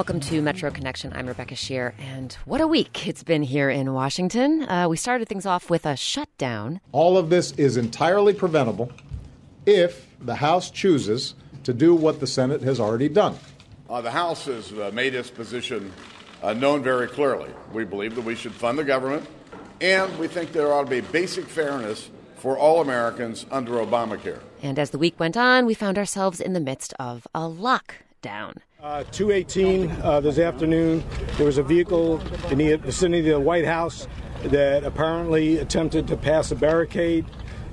Welcome to Metro Connection. I'm Rebecca Sheir, and what a week it's been here in Washington. Uh, we started things off with a shutdown. All of this is entirely preventable if the House chooses to do what the Senate has already done. Uh, the House has uh, made its position uh, known very clearly. We believe that we should fund the government, and we think there ought to be basic fairness for all Americans under Obamacare. And as the week went on, we found ourselves in the midst of a lockdown. Uh, 218 uh, this afternoon, there was a vehicle in the vicinity of the White House that apparently attempted to pass a barricade.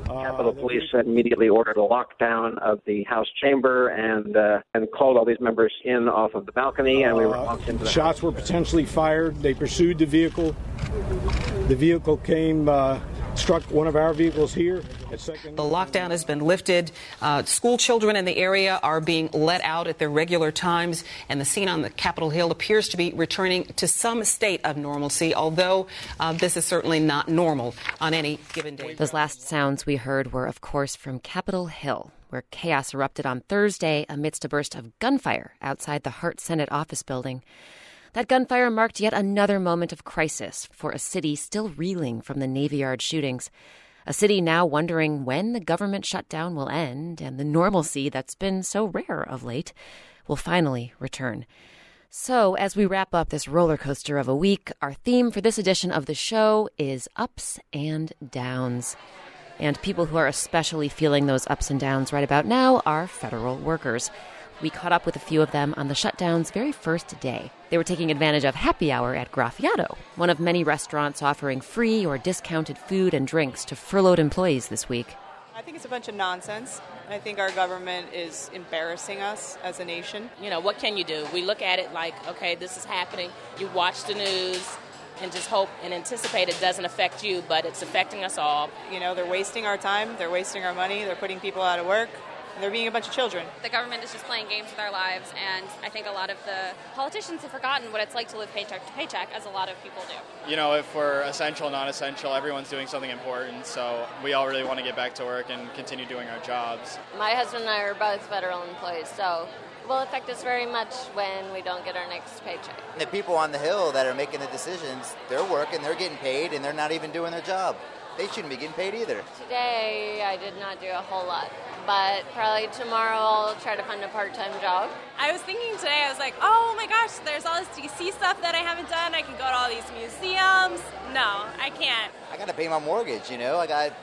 Uh, Capitol Police had immediately ordered a lockdown of the House chamber and uh, and called all these members in off of the balcony, and we were launched into the Shots house. were potentially fired. They pursued the vehicle. The vehicle came, uh, struck one of our vehicles here at second. The lockdown has been lifted. Uh, school children in the area are being let out at their regular times, and the scene on the Capitol Hill appears to be returning to some state of normalcy, although uh, this is certainly not normal on any given day. Those last sounds we heard were, of course, from Capitol Hill, where chaos erupted on Thursday amidst a burst of gunfire outside the Hart Senate office building. That gunfire marked yet another moment of crisis for a city still reeling from the Navy Yard shootings. A city now wondering when the government shutdown will end and the normalcy that's been so rare of late will finally return. So, as we wrap up this roller coaster of a week, our theme for this edition of the show is ups and downs. And people who are especially feeling those ups and downs right about now are federal workers. We caught up with a few of them on the shutdown's very first day. They were taking advantage of happy hour at Graffiato, one of many restaurants offering free or discounted food and drinks to furloughed employees this week. I think it's a bunch of nonsense. I think our government is embarrassing us as a nation. You know, what can you do? We look at it like, okay, this is happening. You watch the news and just hope and anticipate it doesn't affect you, but it's affecting us all. You know, they're wasting our time, they're wasting our money, they're putting people out of work. And They're being a bunch of children. The government is just playing games with our lives, and I think a lot of the politicians have forgotten what it's like to live paycheck to paycheck, as a lot of people do. You know, if we're essential, non essential, everyone's doing something important, so we all really want to get back to work and continue doing our jobs. My husband and I are both federal employees, so it will affect us very much when we don't get our next paycheck. The people on the Hill that are making the decisions, they're working, they're getting paid, and they're not even doing their job. They shouldn't be getting paid either. Today, I did not do a whole lot, but probably tomorrow I'll try to find a part time job. I was thinking today, I was like, oh my gosh, there's all this DC stuff that I haven't done. I can go to all these museums. No, I can't. I got to pay my mortgage, you know? I got.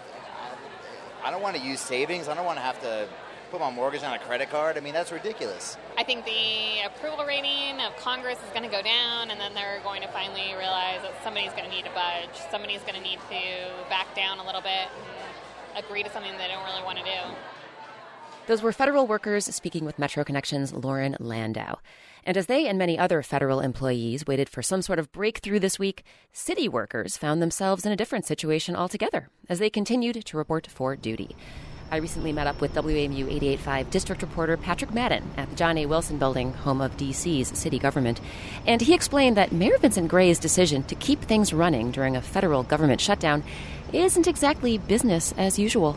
I don't want to use savings. I don't want to have to put my mortgage on a credit card. I mean, that's ridiculous. I think the approval rating of Congress is going to go down, and then they're going to finally realize that somebody's going to need to budge. Somebody's going to need to back down a little bit and agree to something they don't really want to do. Those were federal workers speaking with Metro Connection's Lauren Landau. And as they and many other federal employees waited for some sort of breakthrough this week, city workers found themselves in a different situation altogether as they continued to report for duty. I recently met up with WAMU 885 district reporter Patrick Madden at the John A. Wilson building, home of DC's city government. And he explained that Mayor Vincent Gray's decision to keep things running during a federal government shutdown isn't exactly business as usual.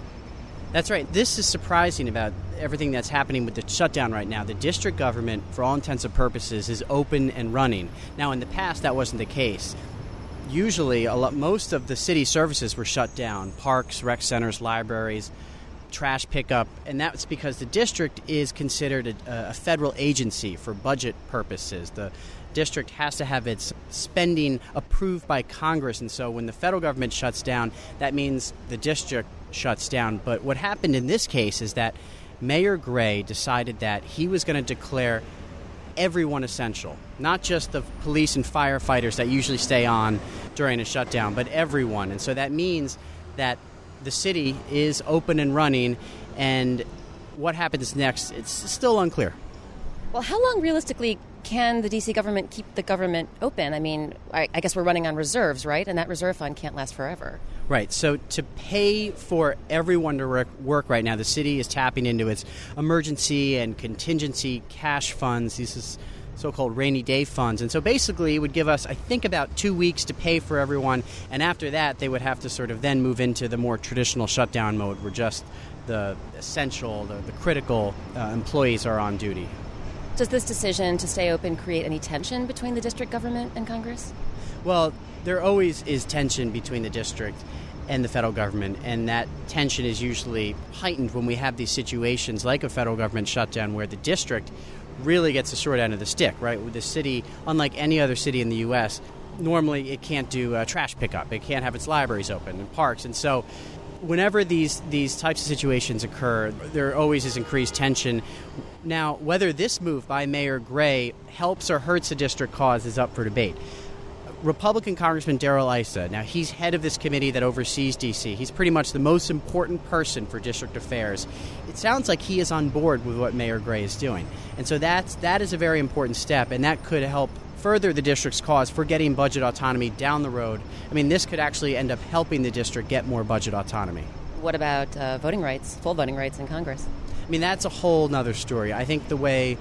That's right. This is surprising about everything that's happening with the shutdown right now. The district government, for all intents and purposes, is open and running. Now, in the past, that wasn't the case. Usually, a lot, most of the city services were shut down parks, rec centers, libraries, trash pickup, and that's because the district is considered a, a federal agency for budget purposes. The district has to have its spending approved by Congress, and so when the federal government shuts down, that means the district shuts down. But what happened in this case is that Mayor Gray decided that he was going to declare everyone essential, not just the police and firefighters that usually stay on during a shutdown, but everyone. And so that means that the city is open and running, and what happens next, it's still unclear. Well, how long realistically can the DC government keep the government open? I mean, I, I guess we're running on reserves, right? And that reserve fund can't last forever. Right. So to pay for everyone to work, right now, the city is tapping into its emergency and contingency cash funds. These is so-called rainy day funds, and so basically it would give us, I think, about two weeks to pay for everyone, and after that they would have to sort of then move into the more traditional shutdown mode, where just the essential, the, the critical uh, employees are on duty. Does this decision to stay open create any tension between the district government and Congress? Well, there always is tension between the district and the federal government, and that tension is usually heightened when we have these situations like a federal government shutdown where the district really gets the short end of the stick, right? With the city, unlike any other city in the U.S., normally it can't do uh, trash pickup, it can't have its libraries open and parks, and so whenever these these types of situations occur, there always is increased tension. Now, whether this move by Mayor Gray helps or hurts the district cause is up for debate. Republican Congressman Darrell Issa, now he's head of this committee that oversees D.C. He's pretty much the most important person for district affairs. It sounds like he is on board with what Mayor Gray is doing. And so that's, that is a very important step, and that could help further the district's cause for getting budget autonomy down the road. I mean, this could actually end up helping the district get more budget autonomy. What about uh, voting rights, full voting rights in Congress? I mean, that's a whole other story. I think the way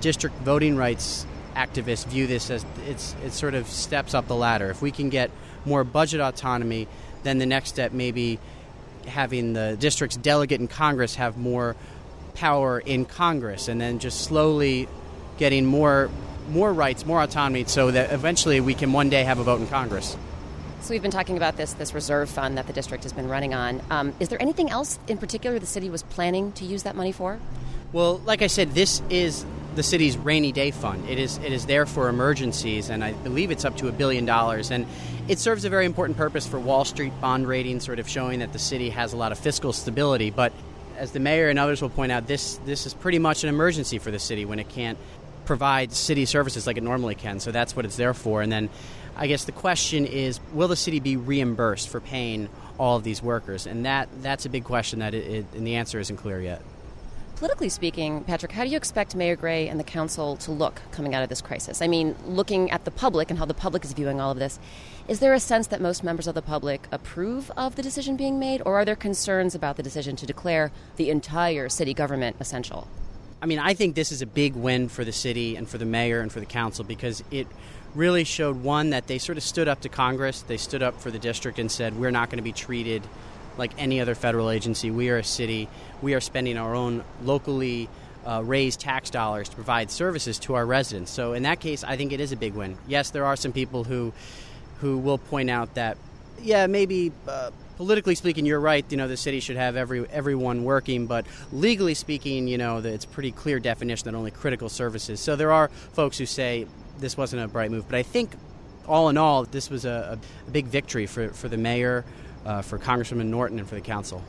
district voting rights activists view this as it's it sort of steps up the ladder. If we can get more budget autonomy, then the next step may be having the district's delegate in Congress have more power in Congress, and then just slowly getting more more rights, more autonomy, so that eventually we can one day have a vote in Congress. So we've been talking about this this reserve fund that the district has been running on. Um, is there anything else in particular the city was planning to use that money for? Well, like I said, this is the city's rainy day fund. It is it is there for emergencies, and I believe it's up to a billion dollars. And it serves a very important purpose for Wall Street bond rating, sort of showing that the city has a lot of fiscal stability. But as the mayor and others will point out, this this is pretty much an emergency for the city when it can't provide city services like it normally can. So that's what it's there for. And then I guess the question is, will the city be reimbursed for paying all of these workers? And that that's a big question that it, it and the answer isn't clear yet. Politically speaking, Patrick, how do you expect Mayor Gray and the council to look coming out of this crisis? I mean, looking at the public and how the public is viewing all of this, is there a sense that most members of the public approve of the decision being made, or are there concerns about the decision to declare the entire city government essential? I mean, I think this is a big win for the city and for the mayor and for the council because it really showed one that they sort of stood up to Congress, they stood up for the district and said, we're not going to be treated like any other federal agency. We are a city. We are spending our own locally uh, raised tax dollars to provide services to our residents. So in that case, I think it is a big win. Yes, there are some people who who will point out that, yeah, maybe. Uh, politically speaking, you're right. You know, the city should have every everyone working, but legally speaking, you know, it's pretty clear definition that only critical services. So there are folks who say this wasn't a bright move, but I think all in all, this was a, a big victory for for the mayor, uh, for Congresswoman Norton, and for the council.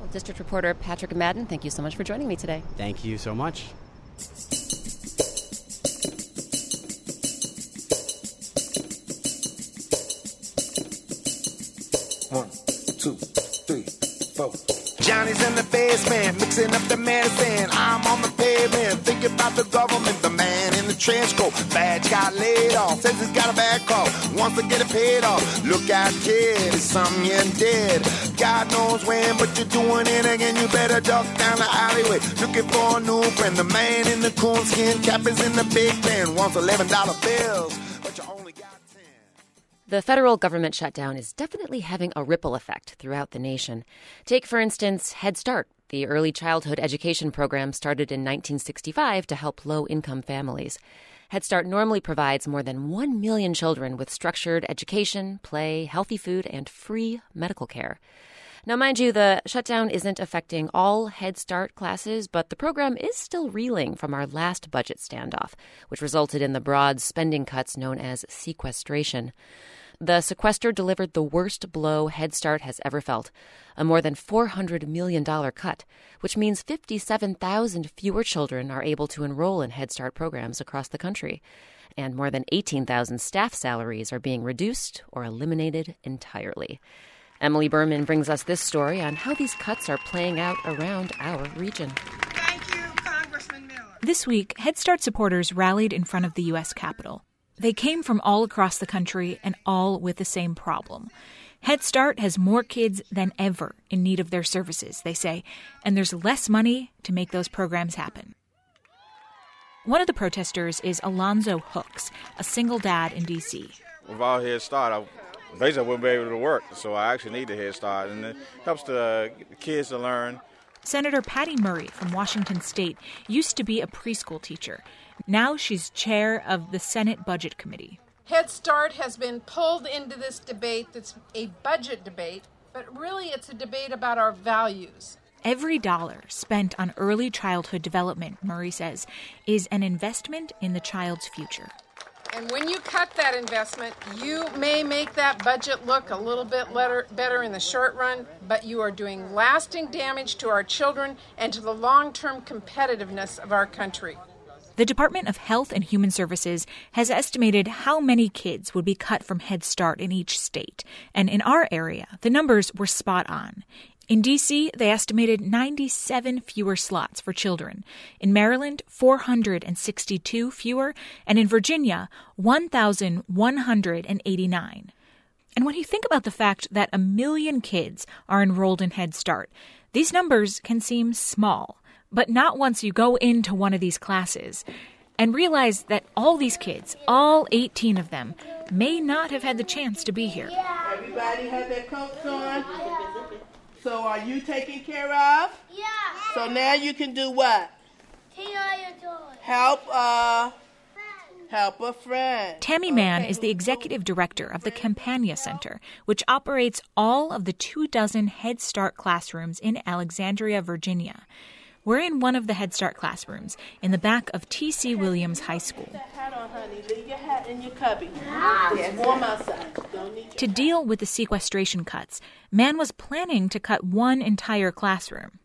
Well, District Reporter Patrick Madden, thank you so much for joining me today. Thank you so much. One, two, three, four. Johnny's in the basement, mixing up the medicine. I'm on the pavement, thinking about the government. The man in the trench coat, badge got laid off. Says he's got a bad call, wants to get it paid off. Look out, kid, it's something you did. God knows when, but you're doing it again. You better duck down the alleyway, looking for a new friend. The man in the coonskin cap is in the big pen, wants eleven dollar bills, The federal government shutdown is definitely having a ripple effect throughout the nation. Take, for instance, Head Start, the early childhood education program started in 1965 to help low income families. Head Start normally provides more than 1 million children with structured education, play, healthy food, and free medical care. Now, mind you, the shutdown isn't affecting all Head Start classes, but the program is still reeling from our last budget standoff, which resulted in the broad spending cuts known as sequestration. The sequester delivered the worst blow Head Start has ever felt a more than $400 million cut, which means 57,000 fewer children are able to enroll in Head Start programs across the country. And more than 18,000 staff salaries are being reduced or eliminated entirely. Emily Berman brings us this story on how these cuts are playing out around our region. Thank you, Congressman Miller. This week, Head Start supporters rallied in front of the U.S. Capitol. They came from all across the country and all with the same problem. Head Start has more kids than ever in need of their services, they say, and there's less money to make those programs happen. One of the protesters is Alonzo Hooks, a single dad in D.C. Without Head Start, I basically wouldn't be able to work, so I actually need the Head Start, and it helps the kids to learn. Senator Patty Murray from Washington State used to be a preschool teacher. Now she's chair of the Senate Budget Committee. Head Start has been pulled into this debate that's a budget debate, but really it's a debate about our values. Every dollar spent on early childhood development, Murray says, is an investment in the child's future. And when you cut that investment, you may make that budget look a little bit better in the short run, but you are doing lasting damage to our children and to the long term competitiveness of our country. The Department of Health and Human Services has estimated how many kids would be cut from Head Start in each state, and in our area, the numbers were spot on. In D.C., they estimated 97 fewer slots for children. In Maryland, 462 fewer, and in Virginia, 1,189. And when you think about the fact that a million kids are enrolled in Head Start, these numbers can seem small but not once you go into one of these classes and realize that all these kids, all 18 of them, may not have had the chance to be here. Everybody has their coats on? So are you taken care of? Yeah. So now you can do what? Clean all your toys. Help uh help a friend. Tammy Mann is the executive director of the Campagna Center, which operates all of the two dozen Head Start classrooms in Alexandria, Virginia. We're in one of the Head Start classrooms in the back of T.C. Williams High School. To deal with the sequestration cuts, Mann was planning to cut one entire classroom.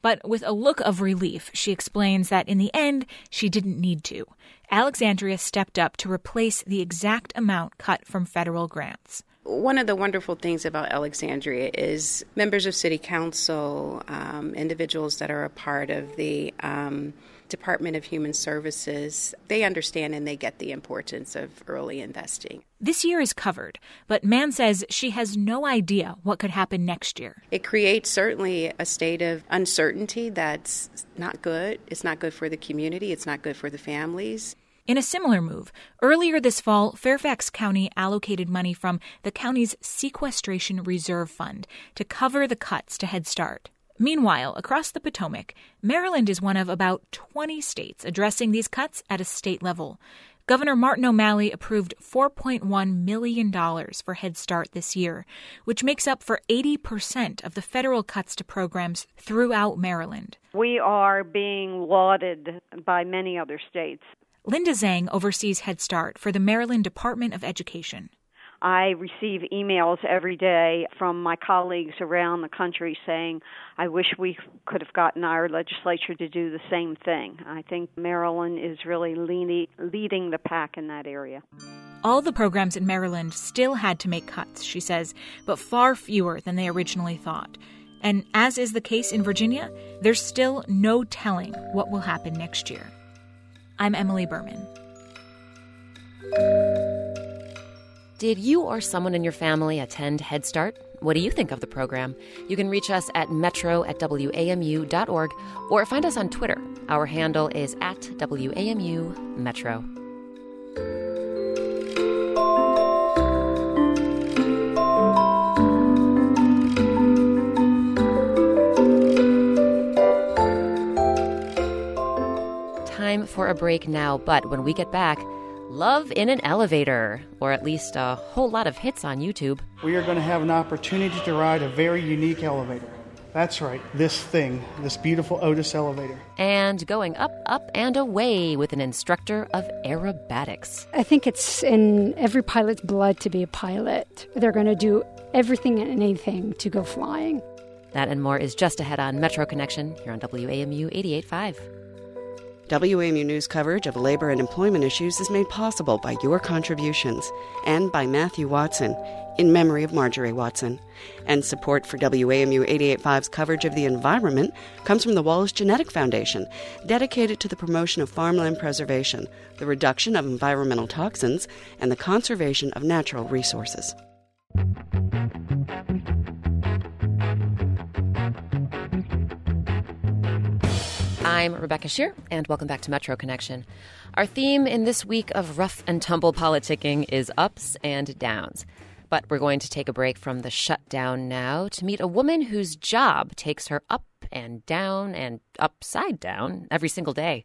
But with a look of relief, she explains that in the end, she didn't need to. Alexandria stepped up to replace the exact amount cut from federal grants one of the wonderful things about Alexandria is members of City Council, um, individuals that are a part of the um, Department of Human Services, they understand and they get the importance of early investing. This year is covered, but Mann says she has no idea what could happen next year. It creates certainly a state of uncertainty that's not good. It's not good for the community, it's not good for the families. In a similar move, earlier this fall, Fairfax County allocated money from the county's Sequestration Reserve Fund to cover the cuts to Head Start. Meanwhile, across the Potomac, Maryland is one of about 20 states addressing these cuts at a state level. Governor Martin O'Malley approved $4.1 million for Head Start this year, which makes up for 80% of the federal cuts to programs throughout Maryland. We are being lauded by many other states. Linda Zhang oversees Head Start for the Maryland Department of Education. I receive emails every day from my colleagues around the country saying, I wish we could have gotten our legislature to do the same thing. I think Maryland is really leading, leading the pack in that area. All the programs in Maryland still had to make cuts, she says, but far fewer than they originally thought. And as is the case in Virginia, there's still no telling what will happen next year. I'm Emily Berman. Did you or someone in your family attend Head Start? What do you think of the program? You can reach us at metro at wamu.org or find us on Twitter. Our handle is at WAMU Metro. Time for a break now, but when we get back, Love in an Elevator, or at least a whole lot of hits on YouTube. We are going to have an opportunity to ride a very unique elevator. That's right, this thing, this beautiful Otis elevator. And going up, up, and away with an instructor of aerobatics. I think it's in every pilot's blood to be a pilot. They're going to do everything and anything to go flying. That and more is just ahead on Metro Connection here on WAMU 88.5. WAMU News coverage of labor and employment issues is made possible by your contributions and by Matthew Watson, in memory of Marjorie Watson. And support for WAMU 885's coverage of the environment comes from the Wallace Genetic Foundation, dedicated to the promotion of farmland preservation, the reduction of environmental toxins, and the conservation of natural resources. I'm Rebecca Sheir, and welcome back to Metro Connection. Our theme in this week of rough and tumble politicking is ups and downs. But we're going to take a break from the shutdown now to meet a woman whose job takes her up and down and upside down every single day.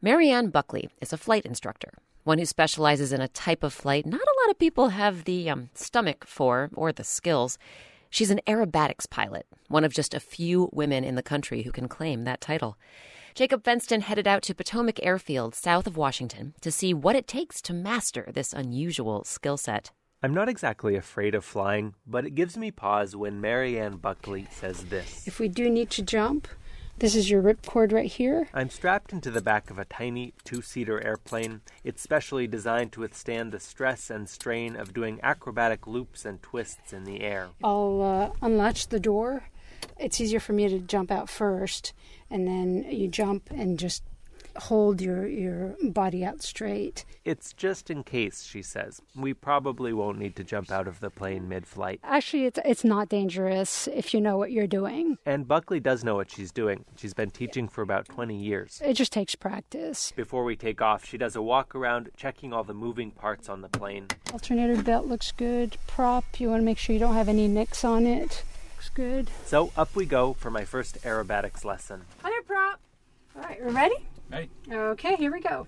Marianne Buckley is a flight instructor, one who specializes in a type of flight not a lot of people have the um, stomach for or the skills. She's an aerobatics pilot, one of just a few women in the country who can claim that title. Jacob Fenston headed out to Potomac Airfield, south of Washington, to see what it takes to master this unusual skill set. I'm not exactly afraid of flying, but it gives me pause when Marianne Buckley says this. If we do need to jump, this is your ripcord right here. I'm strapped into the back of a tiny two seater airplane. It's specially designed to withstand the stress and strain of doing acrobatic loops and twists in the air. I'll uh, unlatch the door. It's easier for me to jump out first, and then you jump and just hold your, your body out straight. It's just in case, she says. We probably won't need to jump out of the plane mid flight. Actually, it's, it's not dangerous if you know what you're doing. And Buckley does know what she's doing. She's been teaching for about 20 years. It just takes practice. Before we take off, she does a walk around, checking all the moving parts on the plane. Alternator belt looks good. Prop, you want to make sure you don't have any nicks on it. Looks good. So up we go for my first aerobatics lesson. Hi there, prop. All right, we're ready? Ready. Okay, here we go.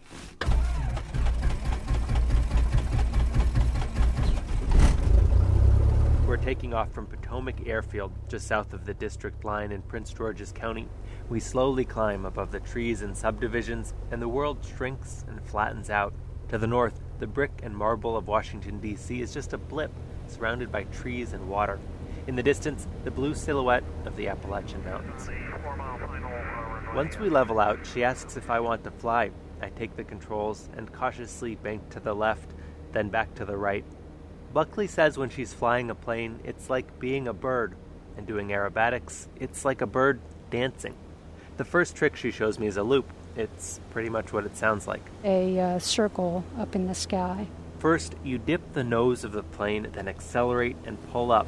We're taking off from Potomac Airfield, just south of the district line in Prince George's County. We slowly climb above the trees and subdivisions, and the world shrinks and flattens out. To the north, the brick and marble of Washington, D.C. is just a blip, surrounded by trees and water. In the distance, the blue silhouette of the Appalachian Mountains. Once we level out, she asks if I want to fly. I take the controls and cautiously bank to the left, then back to the right. Buckley says when she's flying a plane, it's like being a bird, and doing aerobatics, it's like a bird dancing. The first trick she shows me is a loop. It's pretty much what it sounds like. A uh, circle up in the sky. First, you dip the nose of the plane, then accelerate and pull up.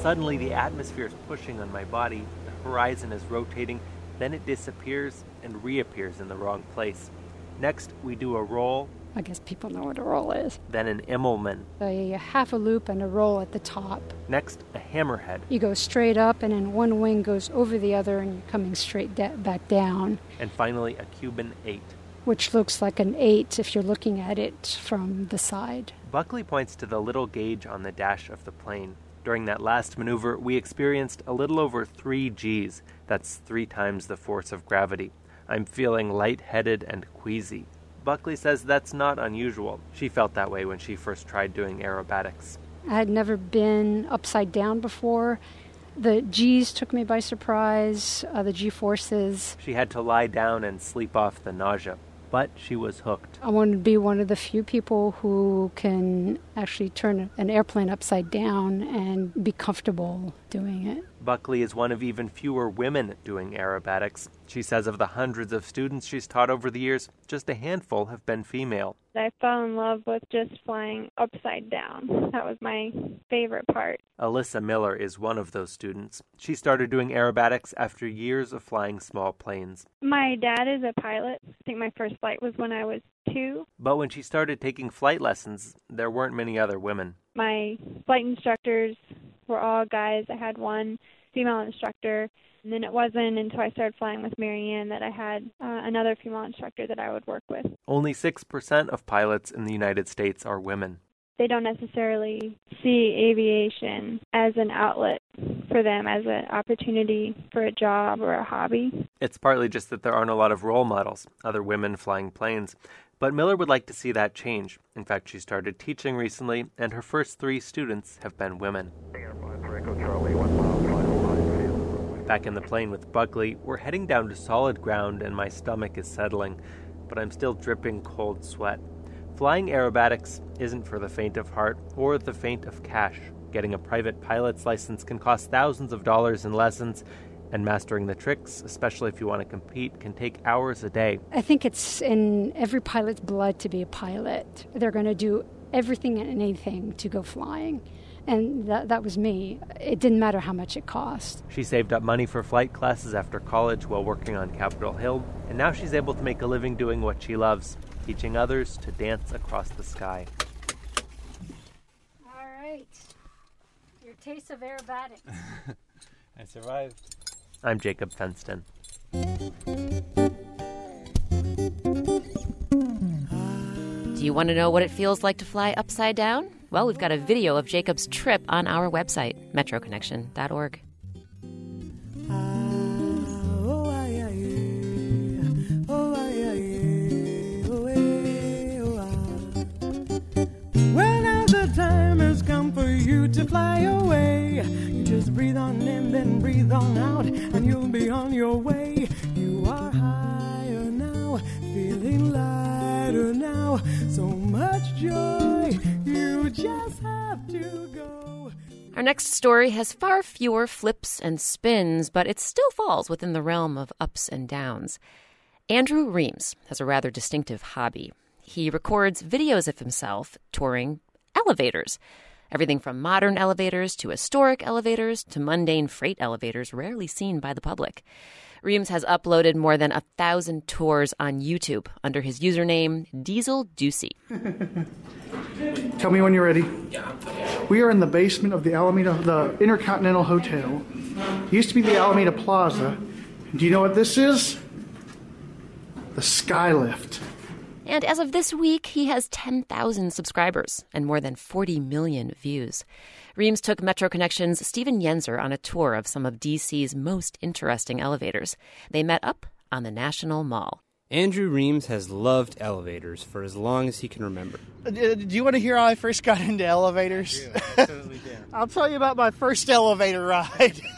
Suddenly, the atmosphere is pushing on my body, the horizon is rotating, then it disappears and reappears in the wrong place. Next, we do a roll, I guess people know what a roll is. then an Immelmann. A half a loop and a roll at the top. Next, a hammerhead. You go straight up, and then one wing goes over the other, and you're coming straight da- back down, And finally, a Cuban 8. which looks like an eight if you're looking at it from the side. Buckley points to the little gauge on the dash of the plane. During that last maneuver, we experienced a little over 3 Gs. That's three times the force of gravity. I'm feeling lightheaded and queasy. Buckley says that's not unusual. She felt that way when she first tried doing aerobatics. I had never been upside down before. The G's took me by surprise, uh, the G forces. She had to lie down and sleep off the nausea, but she was hooked. I wanted to be one of the few people who can actually turn an airplane upside down and be comfortable doing it. Buckley is one of even fewer women doing aerobatics. She says of the hundreds of students she's taught over the years, just a handful have been female. I fell in love with just flying upside down. That was my favorite part. Alyssa Miller is one of those students. She started doing aerobatics after years of flying small planes. My dad is a pilot. I think my first flight was when I was two. But when she started taking flight lessons, there weren't many other women. My flight instructors were all guys. I had one female instructor. And then it wasn't until I started flying with Marianne that I had uh, another female instructor that I would work with. Only 6% of pilots in the United States are women. They don't necessarily see aviation as an outlet for them, as an opportunity for a job or a hobby. It's partly just that there aren't a lot of role models, other women flying planes. But Miller would like to see that change. In fact, she started teaching recently, and her first three students have been women. Back in the plane with Buckley, we're heading down to solid ground and my stomach is settling, but I'm still dripping cold sweat. Flying aerobatics isn't for the faint of heart or the faint of cash. Getting a private pilot's license can cost thousands of dollars in lessons, and mastering the tricks, especially if you want to compete, can take hours a day. I think it's in every pilot's blood to be a pilot. They're going to do everything and anything to go flying. And that, that was me. It didn't matter how much it cost. She saved up money for flight classes after college while working on Capitol Hill, and now she's able to make a living doing what she loves teaching others to dance across the sky. taste of aerobatics. I survived. I'm Jacob Fenston. Do you want to know what it feels like to fly upside down? Well, we've got a video of Jacob's trip on our website, metroconnection.org. time has come for you to fly away. You just breathe on in, then breathe on out, and you'll be on your way. You are higher now, feeling lighter now. So much joy, you just have to go. Our next story has far fewer flips and spins, but it still falls within the realm of ups and downs. Andrew Reams has a rather distinctive hobby. He records videos of himself touring elevators. Everything from modern elevators to historic elevators to mundane freight elevators rarely seen by the public. Reams has uploaded more than a thousand tours on YouTube under his username Diesel Ducey. Tell me when you're ready. We are in the basement of the Alameda, the Intercontinental Hotel. It used to be the Alameda Plaza. Do you know what this is? The Skylift. And as of this week, he has 10,000 subscribers and more than 40 million views. Reams took Metro Connection's Stephen Yenzer on a tour of some of DC's most interesting elevators. They met up on the National Mall. Andrew Reams has loved elevators for as long as he can remember. Uh, Do you want to hear how I first got into elevators? I'll tell you about my first elevator ride.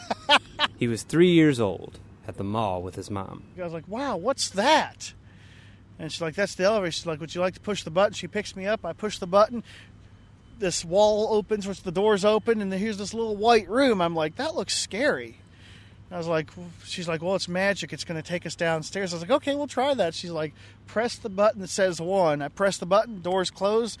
He was three years old at the mall with his mom. I was like, wow, what's that? And she's like, that's the elevator. She's like, would you like to push the button? She picks me up. I push the button. This wall opens, which the doors open, and here's this little white room. I'm like, that looks scary. I was like, she's like, well, it's magic. It's going to take us downstairs. I was like, okay, we'll try that. She's like, press the button that says one. I press the button, doors close,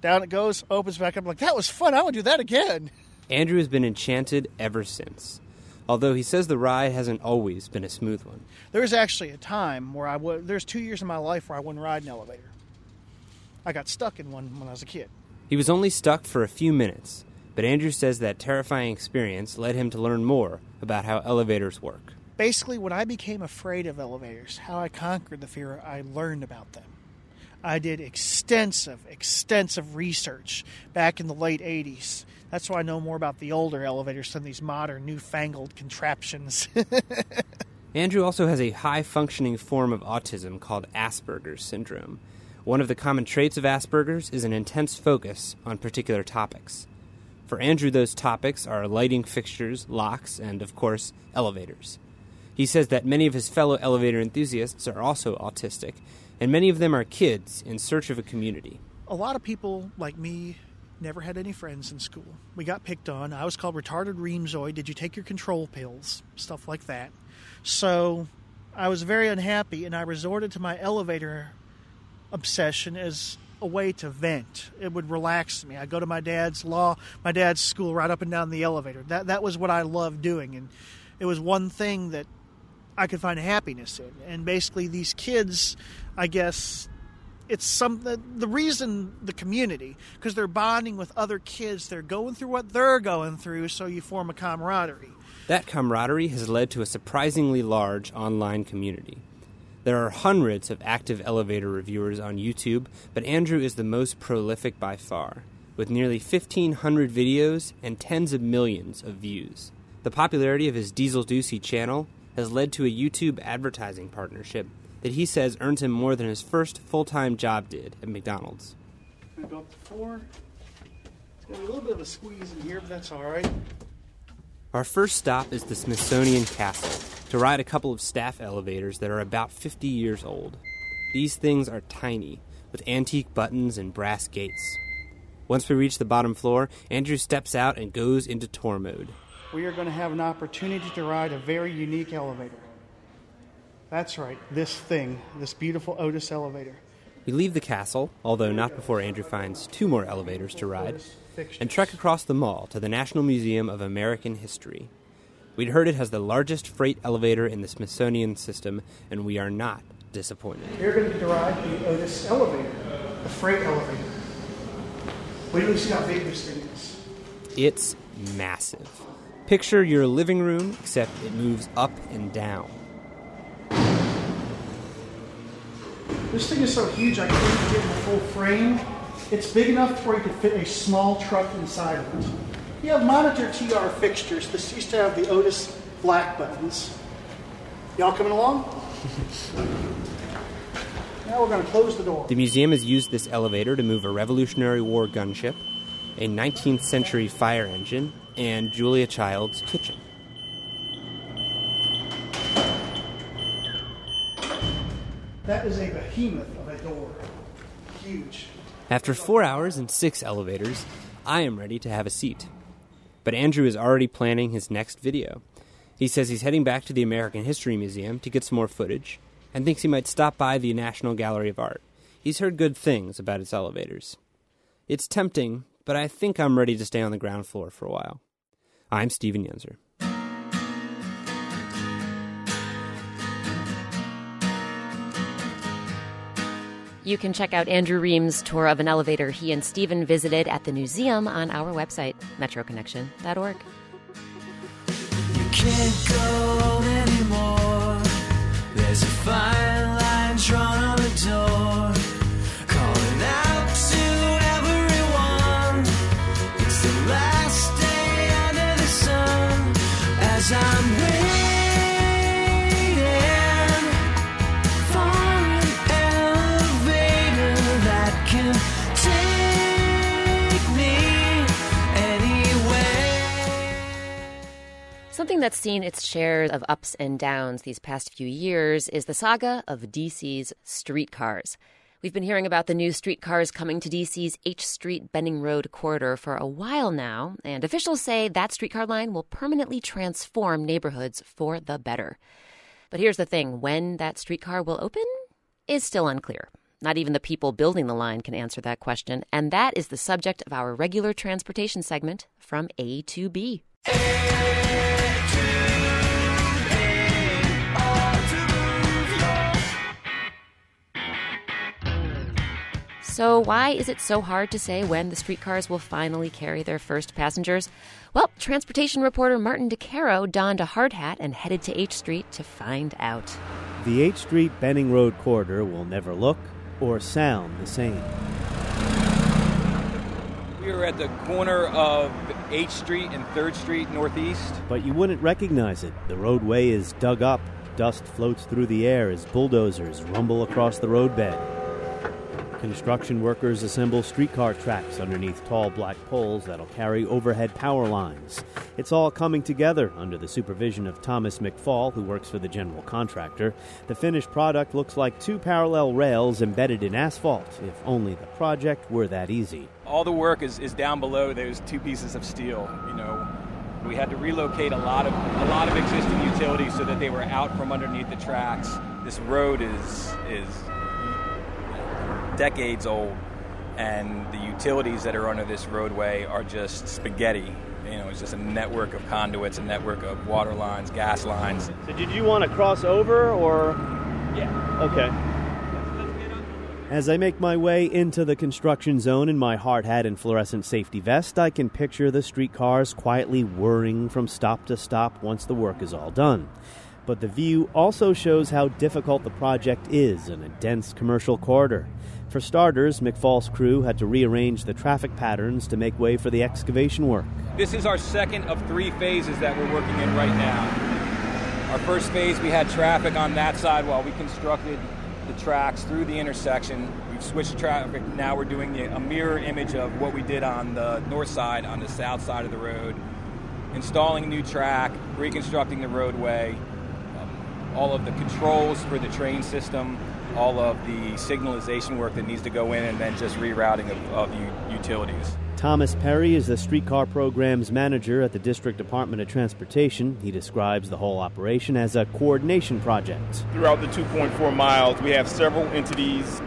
down it goes, opens back up. I'm like, that was fun. I would do that again. Andrew has been enchanted ever since, although he says the ride hasn't always been a smooth one. There was actually a time where I would, there's two years in my life where I wouldn't ride an elevator. I got stuck in one when I was a kid. He was only stuck for a few minutes, but Andrew says that terrifying experience led him to learn more about how elevators work. Basically, when I became afraid of elevators, how I conquered the fear, I learned about them. I did extensive, extensive research back in the late 80s. That's why I know more about the older elevators than these modern, newfangled contraptions. Andrew also has a high functioning form of autism called Asperger's syndrome. One of the common traits of Asperger's is an intense focus on particular topics. For Andrew, those topics are lighting fixtures, locks, and, of course, elevators. He says that many of his fellow elevator enthusiasts are also autistic, and many of them are kids in search of a community. a lot of people like me never had any friends in school. We got picked on. I was called retarded reamsoid. Did you take your control pills? Stuff like that. So I was very unhappy, and I resorted to my elevator obsession as a way to vent. It would relax me. I go to my dad's law, my dad's school, right up and down the elevator. That that was what I loved doing, and it was one thing that I could find happiness in. And basically, these kids, I guess, it's some the, the reason the community because they're bonding with other kids. They're going through what they're going through, so you form a camaraderie. That camaraderie has led to a surprisingly large online community. There are hundreds of active elevator reviewers on YouTube, but Andrew is the most prolific by far, with nearly 1,500 videos and tens of millions of views. The popularity of his DieselDucy channel has led to a YouTube advertising partnership that he says earns him more than his first full time job did at McDonald's. I go up to four. It's gonna be a little bit of a squeeze in here, but that's all right. Our first stop is the Smithsonian Castle to ride a couple of staff elevators that are about 50 years old. These things are tiny, with antique buttons and brass gates. Once we reach the bottom floor, Andrew steps out and goes into tour mode. We are going to have an opportunity to ride a very unique elevator. That's right, this thing, this beautiful Otis elevator. We leave the castle, although not before Andrew finds two more elevators to ride, and trek across the mall to the National Museum of American History. We'd heard it has the largest freight elevator in the Smithsonian system, and we are not disappointed. You're going to ride the Otis elevator, the freight elevator. Wait till you see how big this thing is. It's massive. Picture your living room, except it moves up and down. This thing is so huge I couldn't get in the full frame. It's big enough where you could fit a small truck inside of it. You have monitor TR fixtures. This used to have the Otis black buttons. Y'all coming along? now we're going to close the door. The museum has used this elevator to move a Revolutionary War gunship, a 19th century fire engine, and Julia Child's kitchen. That is a behemoth of a door. Huge. After four hours and six elevators, I am ready to have a seat. But Andrew is already planning his next video. He says he's heading back to the American History Museum to get some more footage and thinks he might stop by the National Gallery of Art. He's heard good things about its elevators. It's tempting, but I think I'm ready to stay on the ground floor for a while. I'm Steven Yenser. You can check out Andrew Ream's tour of an elevator he and Stephen visited at the museum on our website, metroconnection.org. You can't go anymore. There's a fine Something that's seen its share of ups and downs these past few years is the saga of DC's streetcars. We've been hearing about the new streetcars coming to DC's H Street Benning Road corridor for a while now, and officials say that streetcar line will permanently transform neighborhoods for the better. But here's the thing when that streetcar will open is still unclear. Not even the people building the line can answer that question, and that is the subject of our regular transportation segment from A to B. So, why is it so hard to say when the streetcars will finally carry their first passengers? Well, transportation reporter Martin Di Caro donned a hard hat and headed to H Street to find out. The H Street Benning Road corridor will never look or sound the same. We are at the corner of H Street and 3rd Street Northeast. But you wouldn't recognize it. The roadway is dug up, dust floats through the air as bulldozers rumble across the roadbed. Construction workers assemble streetcar tracks underneath tall black poles that'll carry overhead power lines. It's all coming together under the supervision of Thomas McFall, who works for the general contractor. The finished product looks like two parallel rails embedded in asphalt, if only the project were that easy. All the work is, is down below those two pieces of steel. You know, we had to relocate a lot of a lot of existing utilities so that they were out from underneath the tracks. This road is is decades old, and the utilities that are under this roadway are just spaghetti. You know, it's just a network of conduits, a network of water lines, gas lines. So, did you want to cross over or? Yeah. Okay. As I make my way into the construction zone in my hard hat and fluorescent safety vest, I can picture the streetcars quietly whirring from stop to stop once the work is all done. But the view also shows how difficult the project is in a dense commercial corridor. For starters, McFall's crew had to rearrange the traffic patterns to make way for the excavation work. This is our second of three phases that we're working in right now. Our first phase, we had traffic on that side while we constructed the tracks through the intersection. We've switched traffic. Now we're doing a mirror image of what we did on the north side, on the south side of the road, installing new track, reconstructing the roadway, um, all of the controls for the train system, all of the signalization work that needs to go in, and then just rerouting of, of u- utilities. Thomas Perry is the streetcar program's manager at the District Department of Transportation. He describes the whole operation as a coordination project. Throughout the 2.4 miles, we have several entities,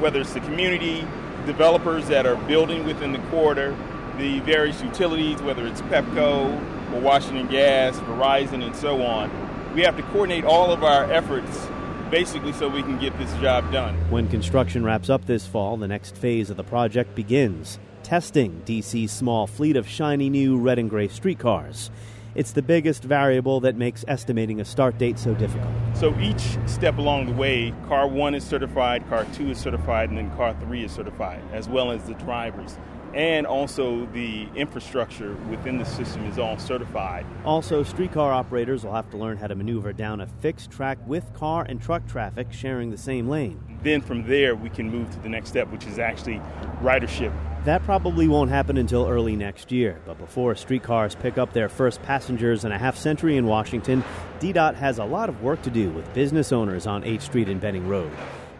whether it's the community, developers that are building within the corridor, the various utilities, whether it's PEPCO or Washington Gas, Verizon, and so on. We have to coordinate all of our efforts basically so we can get this job done. When construction wraps up this fall, the next phase of the project begins testing DC's small fleet of shiny new red and gray streetcars. It's the biggest variable that makes estimating a start date so difficult. So each step along the way, car one is certified, car two is certified, and then car three is certified, as well as the drivers. And also the infrastructure within the system is all certified. Also, streetcar operators will have to learn how to maneuver down a fixed track with car and truck traffic sharing the same lane. Then from there, we can move to the next step, which is actually ridership. That probably won't happen until early next year, but before streetcars pick up their first passengers in a half century in Washington, DDOT has a lot of work to do with business owners on 8th Street and Benning Road.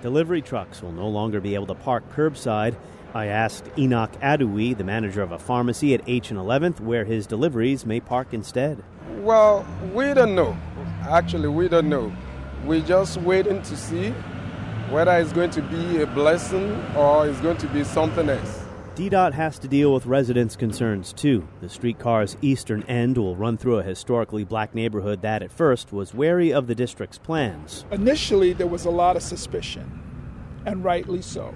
Delivery trucks will no longer be able to park curbside. I asked Enoch Adoui, the manager of a pharmacy at H and 11th, where his deliveries may park instead. Well, we don't know. Actually, we don't know. We're just waiting to see whether it's going to be a blessing or it's going to be something else. DDOT has to deal with residents' concerns too. The streetcar's eastern end will run through a historically black neighborhood that at first was wary of the district's plans. Initially, there was a lot of suspicion, and rightly so.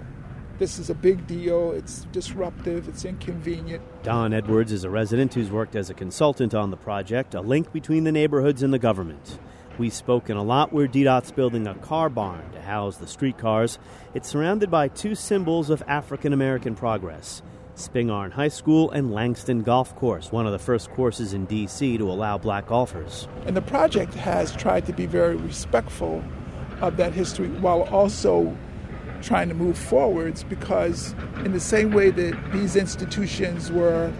This is a big deal, it's disruptive, it's inconvenient. Don Edwards is a resident who's worked as a consultant on the project, a link between the neighborhoods and the government. We've spoken a lot where DDOT's building a car barn to house the streetcars. It's surrounded by two symbols of African American progress Spingarn High School and Langston Golf Course, one of the first courses in D.C. to allow black golfers. And the project has tried to be very respectful of that history while also trying to move forwards because, in the same way that these institutions were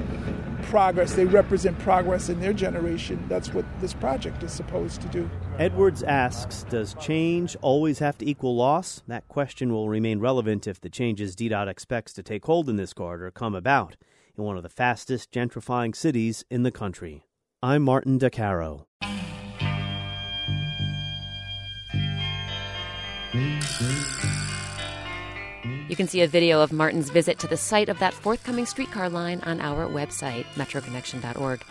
progress, they represent progress in their generation, that's what this project is supposed to do. Edwards asks Does change always have to equal loss? That question will remain relevant if the changes DDOT expects to take hold in this corridor come about in one of the fastest gentrifying cities in the country. I'm Martin Di Caro. You can see a video of Martin's visit to the site of that forthcoming streetcar line on our website, metroconnection.org.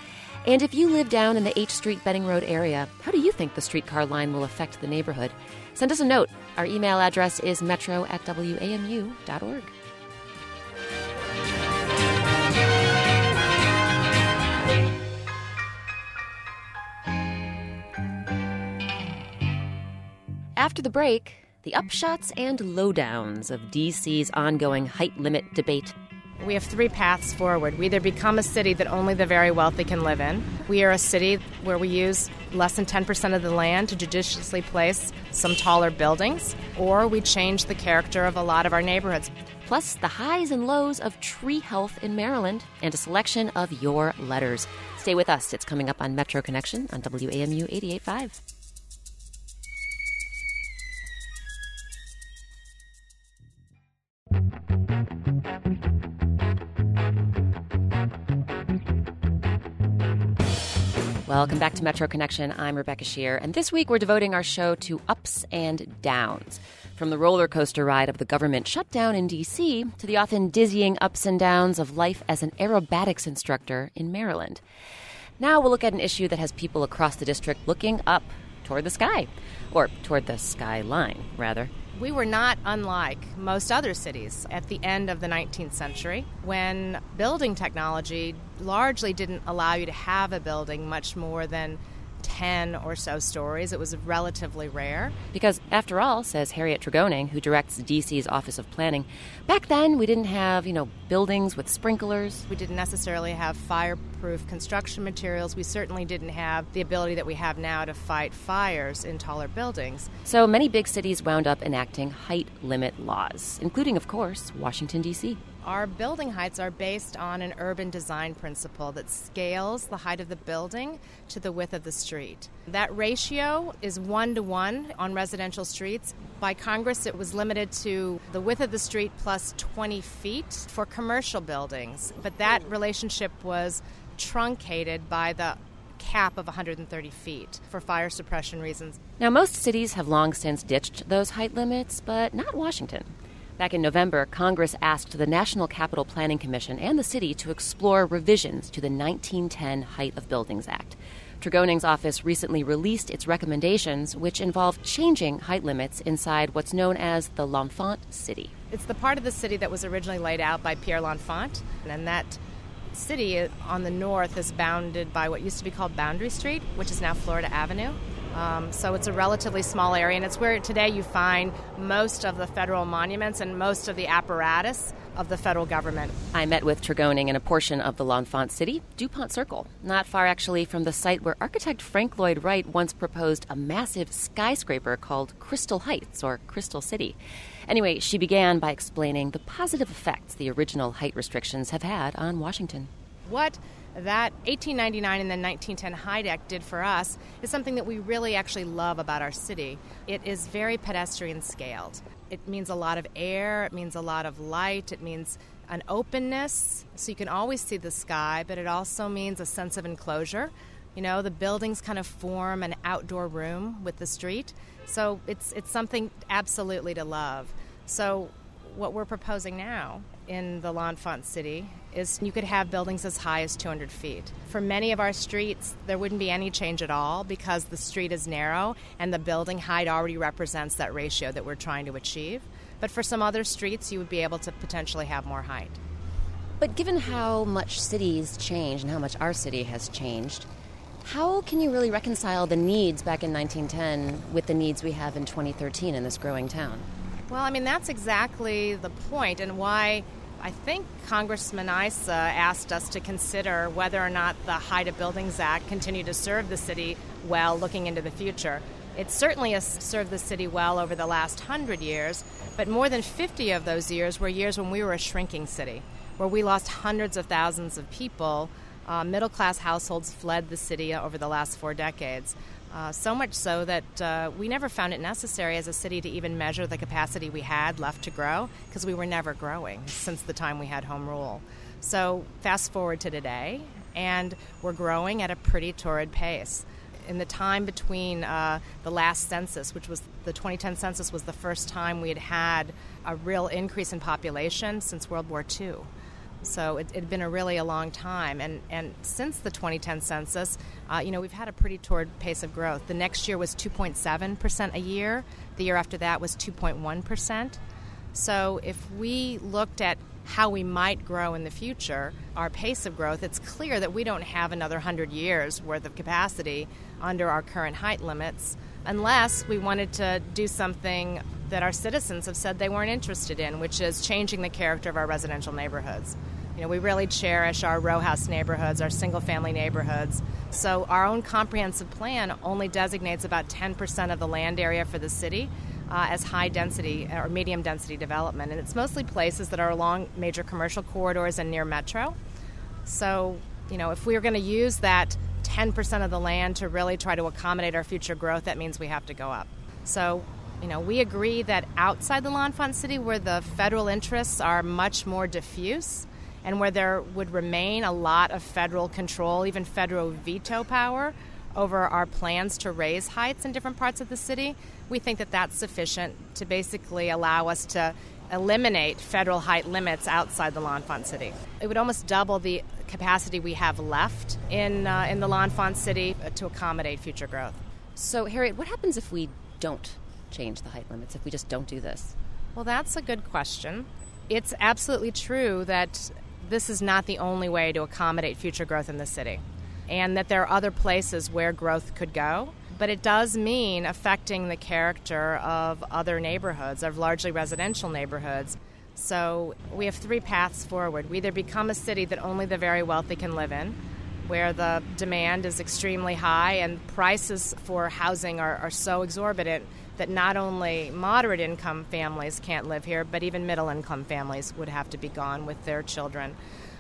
And if you live down in the H Street Benning Road area, how do you think the streetcar line will affect the neighborhood? Send us a note. Our email address is metro at wamu.org. After the break, the upshots and lowdowns of DC's ongoing height limit debate. We have three paths forward. We either become a city that only the very wealthy can live in, we are a city where we use less than 10% of the land to judiciously place some taller buildings, or we change the character of a lot of our neighborhoods. Plus, the highs and lows of tree health in Maryland and a selection of your letters. Stay with us. It's coming up on Metro Connection on WAMU 885. Welcome back to Metro Connection. I'm Rebecca Sheir, and this week we're devoting our show to ups and downs. From the roller coaster ride of the government shutdown in D.C. to the often dizzying ups and downs of life as an aerobatics instructor in Maryland. Now we'll look at an issue that has people across the district looking up toward the sky, or toward the skyline, rather. We were not unlike most other cities at the end of the 19th century when building technology largely didn't allow you to have a building much more than 10 or so stories. It was relatively rare. Because, after all, says Harriet Tregoning, who directs DC's Office of Planning, back then we didn't have, you know, buildings with sprinklers. We didn't necessarily have fireproof construction materials. We certainly didn't have the ability that we have now to fight fires in taller buildings. So many big cities wound up enacting height limit laws, including, of course, Washington, D.C. Our building heights are based on an urban design principle that scales the height of the building to the width of the street. That ratio is one to one on residential streets. By Congress, it was limited to the width of the street plus 20 feet for commercial buildings, but that relationship was truncated by the cap of 130 feet for fire suppression reasons. Now, most cities have long since ditched those height limits, but not Washington. Back in November, Congress asked the National Capital Planning Commission and the city to explore revisions to the 1910 Height of Buildings Act. Tregoning's office recently released its recommendations, which involve changing height limits inside what's known as the L'Enfant City. It's the part of the city that was originally laid out by Pierre L'Enfant, and that city on the north is bounded by what used to be called Boundary Street, which is now Florida Avenue. Um, so it's a relatively small area, and it's where today you find most of the federal monuments and most of the apparatus of the federal government. I met with Tregoning in a portion of the L'Enfant City, DuPont Circle, not far actually from the site where architect Frank Lloyd Wright once proposed a massive skyscraper called Crystal Heights or Crystal City. Anyway, she began by explaining the positive effects the original height restrictions have had on Washington. What that 1899 and then 1910 Height Act did for us is something that we really actually love about our city. It is very pedestrian scaled. It means a lot of air, it means a lot of light, it means an openness so you can always see the sky, but it also means a sense of enclosure. You know, the buildings kind of form an outdoor room with the street. So it's it's something absolutely to love. So what we're proposing now in the L'Enfant City is you could have buildings as high as 200 feet. For many of our streets, there wouldn't be any change at all because the street is narrow and the building height already represents that ratio that we're trying to achieve. But for some other streets, you would be able to potentially have more height. But given how much cities change and how much our city has changed, how can you really reconcile the needs back in 1910 with the needs we have in 2013 in this growing town? Well, I mean, that's exactly the point and why I think Congressman Issa asked us to consider whether or not the Height of Buildings Act continue to serve the city well looking into the future. It certainly has served the city well over the last hundred years, but more than 50 of those years were years when we were a shrinking city, where we lost hundreds of thousands of people. Uh, middle class households fled the city over the last four decades. Uh, so much so that uh, we never found it necessary as a city to even measure the capacity we had left to grow because we were never growing since the time we had home rule. So, fast forward to today, and we're growing at a pretty torrid pace. In the time between uh, the last census, which was the 2010 census, was the first time we had had a real increase in population since World War II. So it had been a really a long time, and and since the 2010 census, uh, you know, we've had a pretty torrid pace of growth. The next year was 2.7 percent a year. The year after that was 2.1 percent. So if we looked at how we might grow in the future, our pace of growth, it's clear that we don't have another 100 years worth of capacity under our current height limits unless we wanted to do something that our citizens have said they weren't interested in, which is changing the character of our residential neighborhoods. You know, we really cherish our row house neighborhoods, our single family neighborhoods. So our own comprehensive plan only designates about 10% of the land area for the city uh, as high density or medium density development. And it's mostly places that are along major commercial corridors and near metro. So, you know, if we are going to use that 10% of the land to really try to accommodate our future growth, that means we have to go up. So, you know, we agree that outside the L'Enfant City, where the federal interests are much more diffuse and where there would remain a lot of federal control, even federal veto power over our plans to raise heights in different parts of the city, we think that that's sufficient to basically allow us to eliminate federal height limits outside the L'Enfant City. It would almost double the capacity we have left in, uh, in the L'Enfant City to accommodate future growth. So, Harriet, what happens if we don't change the height limits, if we just don't do this? Well, that's a good question. It's absolutely true that this is not the only way to accommodate future growth in the city, and that there are other places where growth could go. But it does mean affecting the character of other neighborhoods, of largely residential neighborhoods. So we have three paths forward. We either become a city that only the very wealthy can live in, where the demand is extremely high and prices for housing are, are so exorbitant that not only moderate income families can't live here, but even middle income families would have to be gone with their children.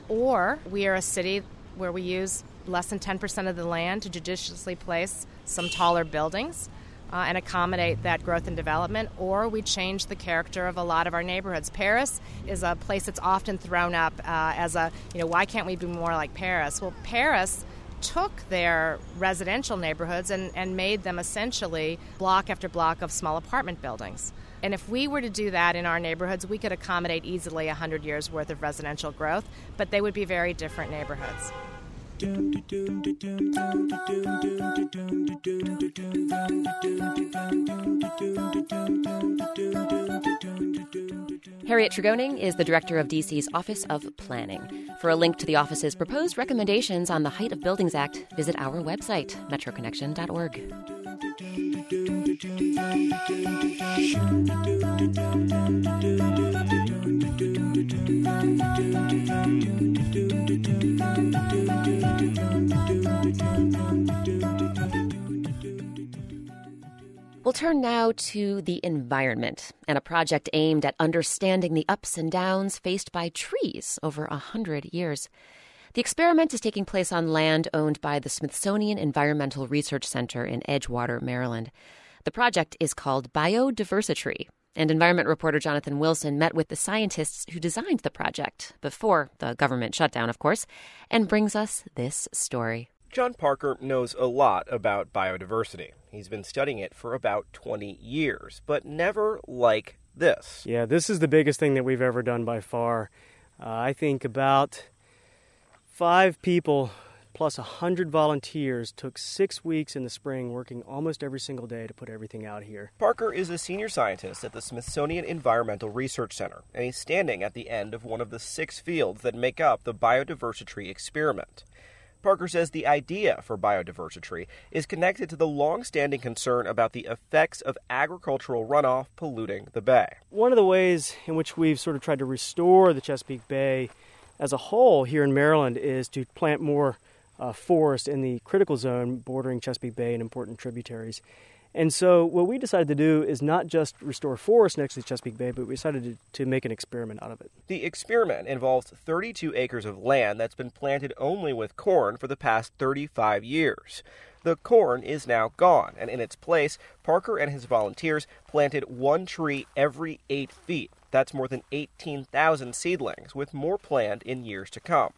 Or we are a city where we use less than 10% of the land to judiciously place some taller buildings. Uh, and accommodate that growth and development, or we change the character of a lot of our neighborhoods. Paris is a place that's often thrown up uh, as a, you know, why can't we be more like Paris? Well, Paris took their residential neighborhoods and, and made them essentially block after block of small apartment buildings. And if we were to do that in our neighborhoods, we could accommodate easily 100 years worth of residential growth, but they would be very different neighborhoods. Harriet Tregoning is the director of DC's Office of Planning. For a link to the office's proposed recommendations on the Height of Buildings Act, visit our website, metroconnection.org. We'll turn now to the environment and a project aimed at understanding the ups and downs faced by trees over a hundred years. The experiment is taking place on land owned by the Smithsonian Environmental Research Center in Edgewater, Maryland. The project is called BiodiversiTREE, and environment reporter Jonathan Wilson met with the scientists who designed the project before the government shutdown, of course, and brings us this story. John Parker knows a lot about biodiversity. He's been studying it for about 20 years, but never like this. Yeah, this is the biggest thing that we've ever done by far. Uh, I think about five people plus a hundred volunteers took six weeks in the spring working almost every single day to put everything out here. Parker is a senior scientist at the Smithsonian Environmental Research Center, and he's standing at the end of one of the six fields that make up the BiodiversiTREE experiment. Parker says the idea for BiodiversiTREE is connected to the long-standing concern about the effects of agricultural runoff polluting the bay. One of the ways in which we've sort of tried to restore the Chesapeake Bay as a whole here in Maryland is to plant more uh, forest in the critical zone bordering Chesapeake Bay and important tributaries. And so, what we decided to do is not just restore forest next to Chesapeake Bay, but we decided to, to, make an experiment out of it. The experiment involves 32 acres of land that's been planted only with corn for the past 35 years. The corn is now gone, and in its place, Parker and his volunteers planted one tree every eight feet. That's more than 18,000 seedlings, with more planned in years to come.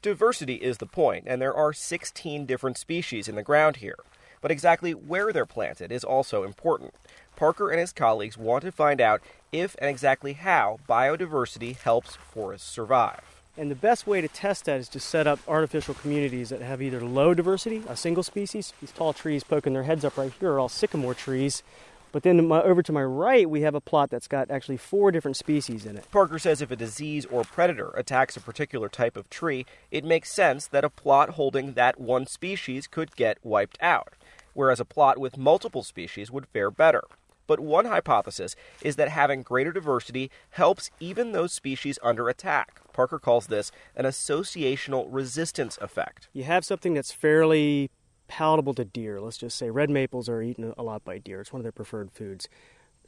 Diversity is the point, and there are 16 different species in the ground here but exactly where they're planted is also important. Parker and his colleagues want to find out if and exactly how biodiversity helps forests survive. And the best way to test that is to set up artificial communities that have either low diversity, a single species, these tall trees poking their heads up right here are all sycamore trees, but then my, over to my right, we have a plot that's got actually four different species in it. Parker says if a disease or predator attacks a particular type of tree, it makes sense that a plot holding that one species could get wiped out whereas a plot with multiple species would fare better. But one hypothesis is that having greater diversity helps even those species under attack. Parker calls this an associational resistance effect. You have something that's fairly palatable to deer. Let's just say red maples are eaten a lot by deer, it's one of their preferred foods.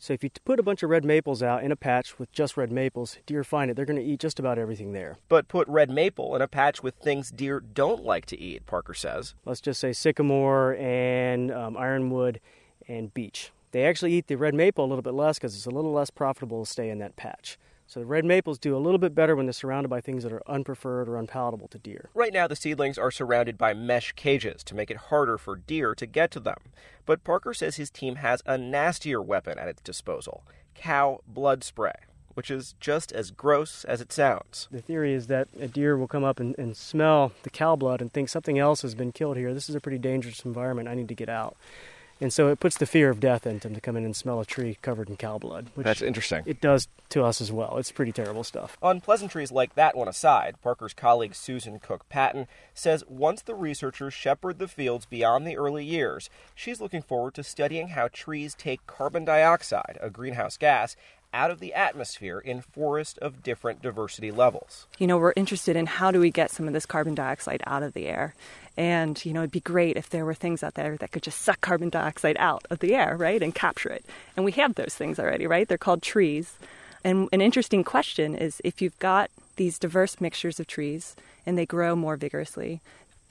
So if you put a bunch of red maples out in a patch with just red maples, deer find it. They're going to eat just about everything there. But put red maple in a patch with things deer don't like to eat, Parker says. Let's just say sycamore and um, ironwood and beech. They actually eat the red maple a little bit less because it's a little less profitable to stay in that patch. So the red maples do a little bit better when they're surrounded by things that are unpreferred or unpalatable to deer. Right now, the seedlings are surrounded by mesh cages to make it harder for deer to get to them. But Parker says his team has a nastier weapon at its disposal cow blood spray. Which is just as gross as it sounds. The theory is that a deer will come up and, and smell the cow blood and think something else has been killed here. This is a pretty dangerous environment. I need to get out. And so it puts the fear of death into them to come in and smell a tree covered in cow blood. That's interesting. It does to us as well. It's pretty terrible stuff. On Unpleasantries like that one aside, Parker's colleague Susan Cook Patton says once the researchers shepherd the fields beyond the early years, she's looking forward to studying how trees take carbon dioxide, a greenhouse gas, out of the atmosphere in forests of different diversity levels. You know, we're interested in how do we get some of this carbon dioxide out of the air. And, you know, it'd be great if there were things out there that could just suck carbon dioxide out of the air, right, and capture it. And we have those things already, right? They're called trees. And an interesting question is if you've got these diverse mixtures of trees and they grow more vigorously,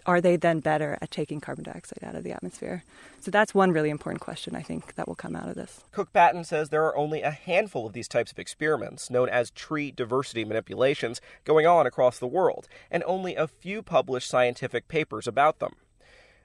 are they then better at taking carbon dioxide out of the atmosphere? So that's one really important question I think that will come out of this. Cook Patton says there are only a handful of these types of experiments, known as tree diversity manipulations, going on across the world, and only a few published scientific papers about them.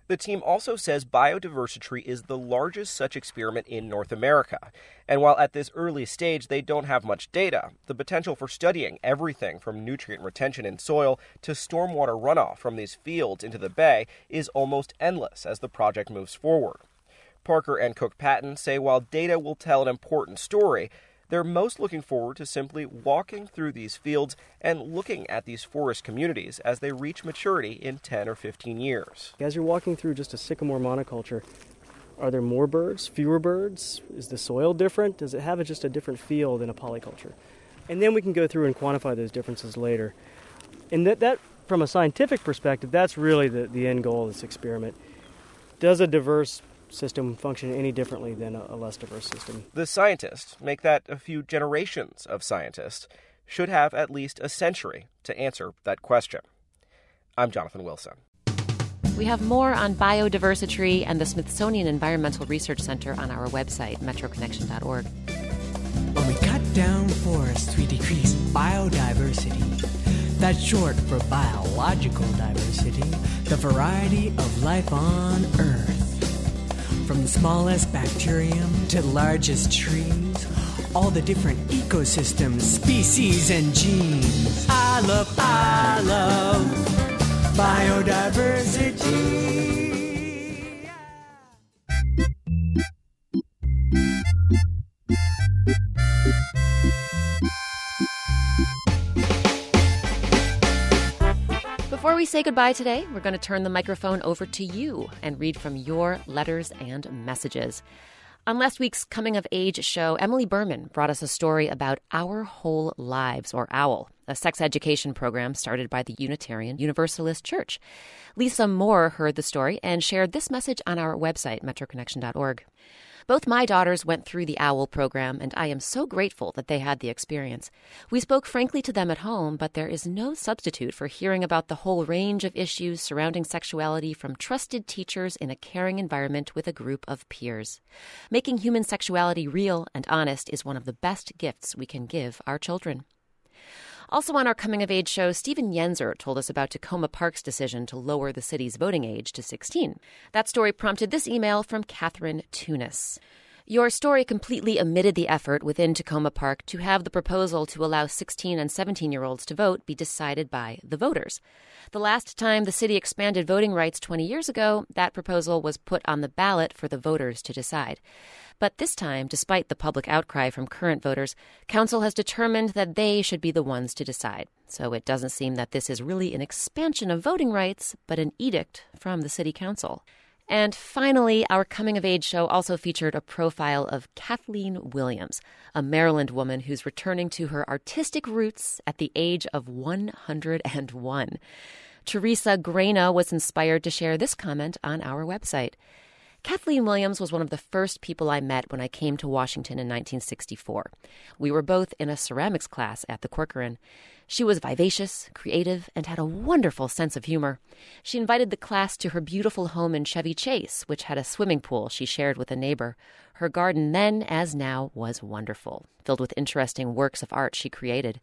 The team also says BiodiversiTREE is the largest such experiment in North America. And while at this early stage they don't have much data, the potential for studying everything from nutrient retention in soil to stormwater runoff from these fields into the bay is almost endless as the project moves forward. Parker and Cook Patton say while data will tell an important story, They're most looking forward to simply walking through these fields and looking at these forest communities as they reach maturity in 10 or 15 years. As you're walking through just a sycamore monoculture, are there more birds, fewer birds? Is the soil different? Does it have a, just a different feel than a polyculture? And then we can go through and quantify those differences later. And that, that from a scientific perspective, that's really the, the end goal of this experiment. Does a diverse system function any differently than a, a less diverse system? The scientists, make that a few generations of scientists, should have at least a century to answer that question. I'm Jonathan Wilson. We have more on biodiversity and the Smithsonian Environmental Research Center on our website, metroconnection.org. When we cut down forests, we decrease biodiversity. That's short for biological diversity, the variety of life on Earth. From the smallest bacterium to the largest trees, all the different ecosystems, species, and genes. I love, I love biodiversity. We say goodbye today, we're going to turn the microphone over to you and read from your letters and messages. On last week's Coming of Age show, Emily Berman brought us a story about Our Whole Lives, or OWL, a sex education program started by the Unitarian Universalist Church. Lisa Moore heard the story and shared this message on our website, metroconnection.org. Both my daughters went through the OWL program, and I am so grateful that they had the experience. We spoke frankly to them at home, but there is no substitute for hearing about the whole range of issues surrounding sexuality from trusted teachers in a caring environment with a group of peers. Making human sexuality real and honest is one of the best gifts we can give our children. Also on our coming of age show, Stephen Yenzer told us about Takoma Park's decision to lower the city's voting age to 16. That story prompted this email from Catherine Tunis. Your story completely omitted the effort within Tacoma Park to have the proposal to allow 16 and 17 year olds to vote be decided by the voters. The last time the city expanded voting rights 20 years ago, that proposal was put on the ballot for the voters to decide. But this time, despite the public outcry from current voters, Council has determined that they should be the ones to decide. So it doesn't seem that this is really an expansion of voting rights, but an edict from the City Council. And finally, our coming of age show also featured a profile of Kathleen Williams, a Maryland woman who's returning to her artistic roots at the age of 101. Teresa Grena was inspired to share this comment on our website. Kathleen Williams was one of the first people I met when I came to Washington in 1964. We were both in a ceramics class at the Corcoran. She was vivacious, creative, and had a wonderful sense of humor. She invited the class to her beautiful home in Chevy Chase, which had a swimming pool she shared with a neighbor. Her garden then, as now, was wonderful, filled with interesting works of art she created.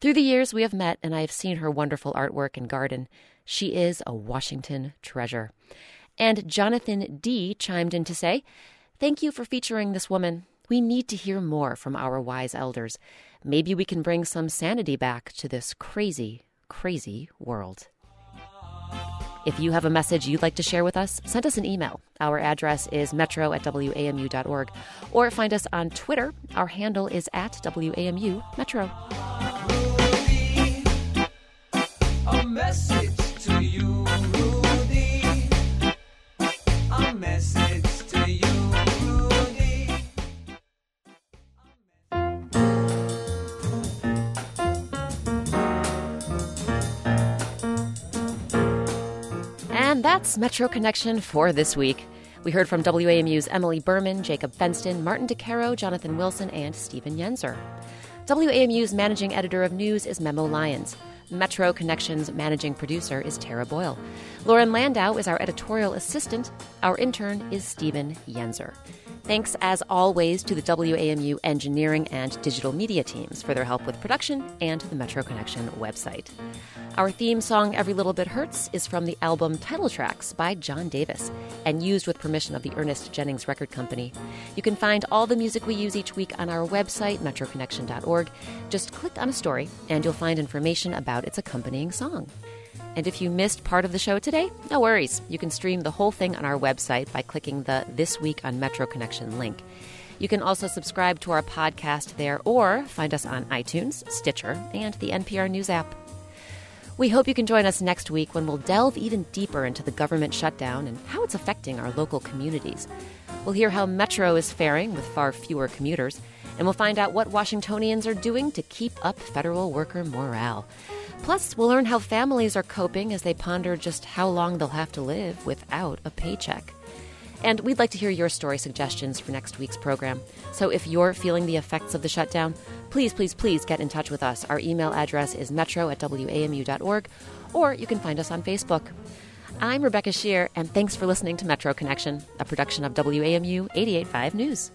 Through the years we have met, and I have seen her wonderful artwork and garden. She is a Washington treasure. And Jonathan D. chimed in to say, Thank you for featuring this woman. We need to hear more from our wise elders. Maybe we can bring some sanity back to this crazy, crazy world. If you have a message you'd like to share with us, send us an email. Our address is metro at wamu.org. Or find us on Twitter. Our handle is at WAMU Metro. Message to you. And that's Metro Connection for this week. We heard from WAMU's Emily Berman, Jacob Fenston, Martin Di Caro, Jonathan Wilson, and Stephen Yenzer. WAMU's managing editor of news is Memo Lyons. Metro Connection's managing producer is Tara Boyle. Lauren Landau is our editorial assistant. Our intern is Stephen Yenzer. Thanks, as always, to the WAMU engineering and digital media teams for their help with production and the Metro Connection website. Our theme song, Every Little Bit Hurts, is from the album Title Tracks by John Davis and used with permission of the Ernest Jennings Record Company. You can find all the music we use each week on our website, metroconnection.org. Just click on a story and you'll find information about its accompanying song. And if you missed part of the show today, no worries. You can stream the whole thing on our website by clicking the This Week on Metro Connection link. You can also subscribe to our podcast there or find us on iTunes, Stitcher, and the NPR News app. We hope you can join us next week when we'll delve even deeper into the government shutdown and how it's affecting our local communities. We'll hear how Metro is faring with far fewer commuters, and we'll find out what Washingtonians are doing to keep up federal worker morale. Plus, we'll learn how families are coping as they ponder just how long they'll have to live without a paycheck. And we'd like to hear your story suggestions for next week's program. So if you're feeling the effects of the shutdown, please, please, please get in touch with us. Our email address is metro at wamu.org, or you can find us on Facebook. I'm Rebecca Sheir, and thanks for listening to Metro Connection, a production of WAMU 885 News.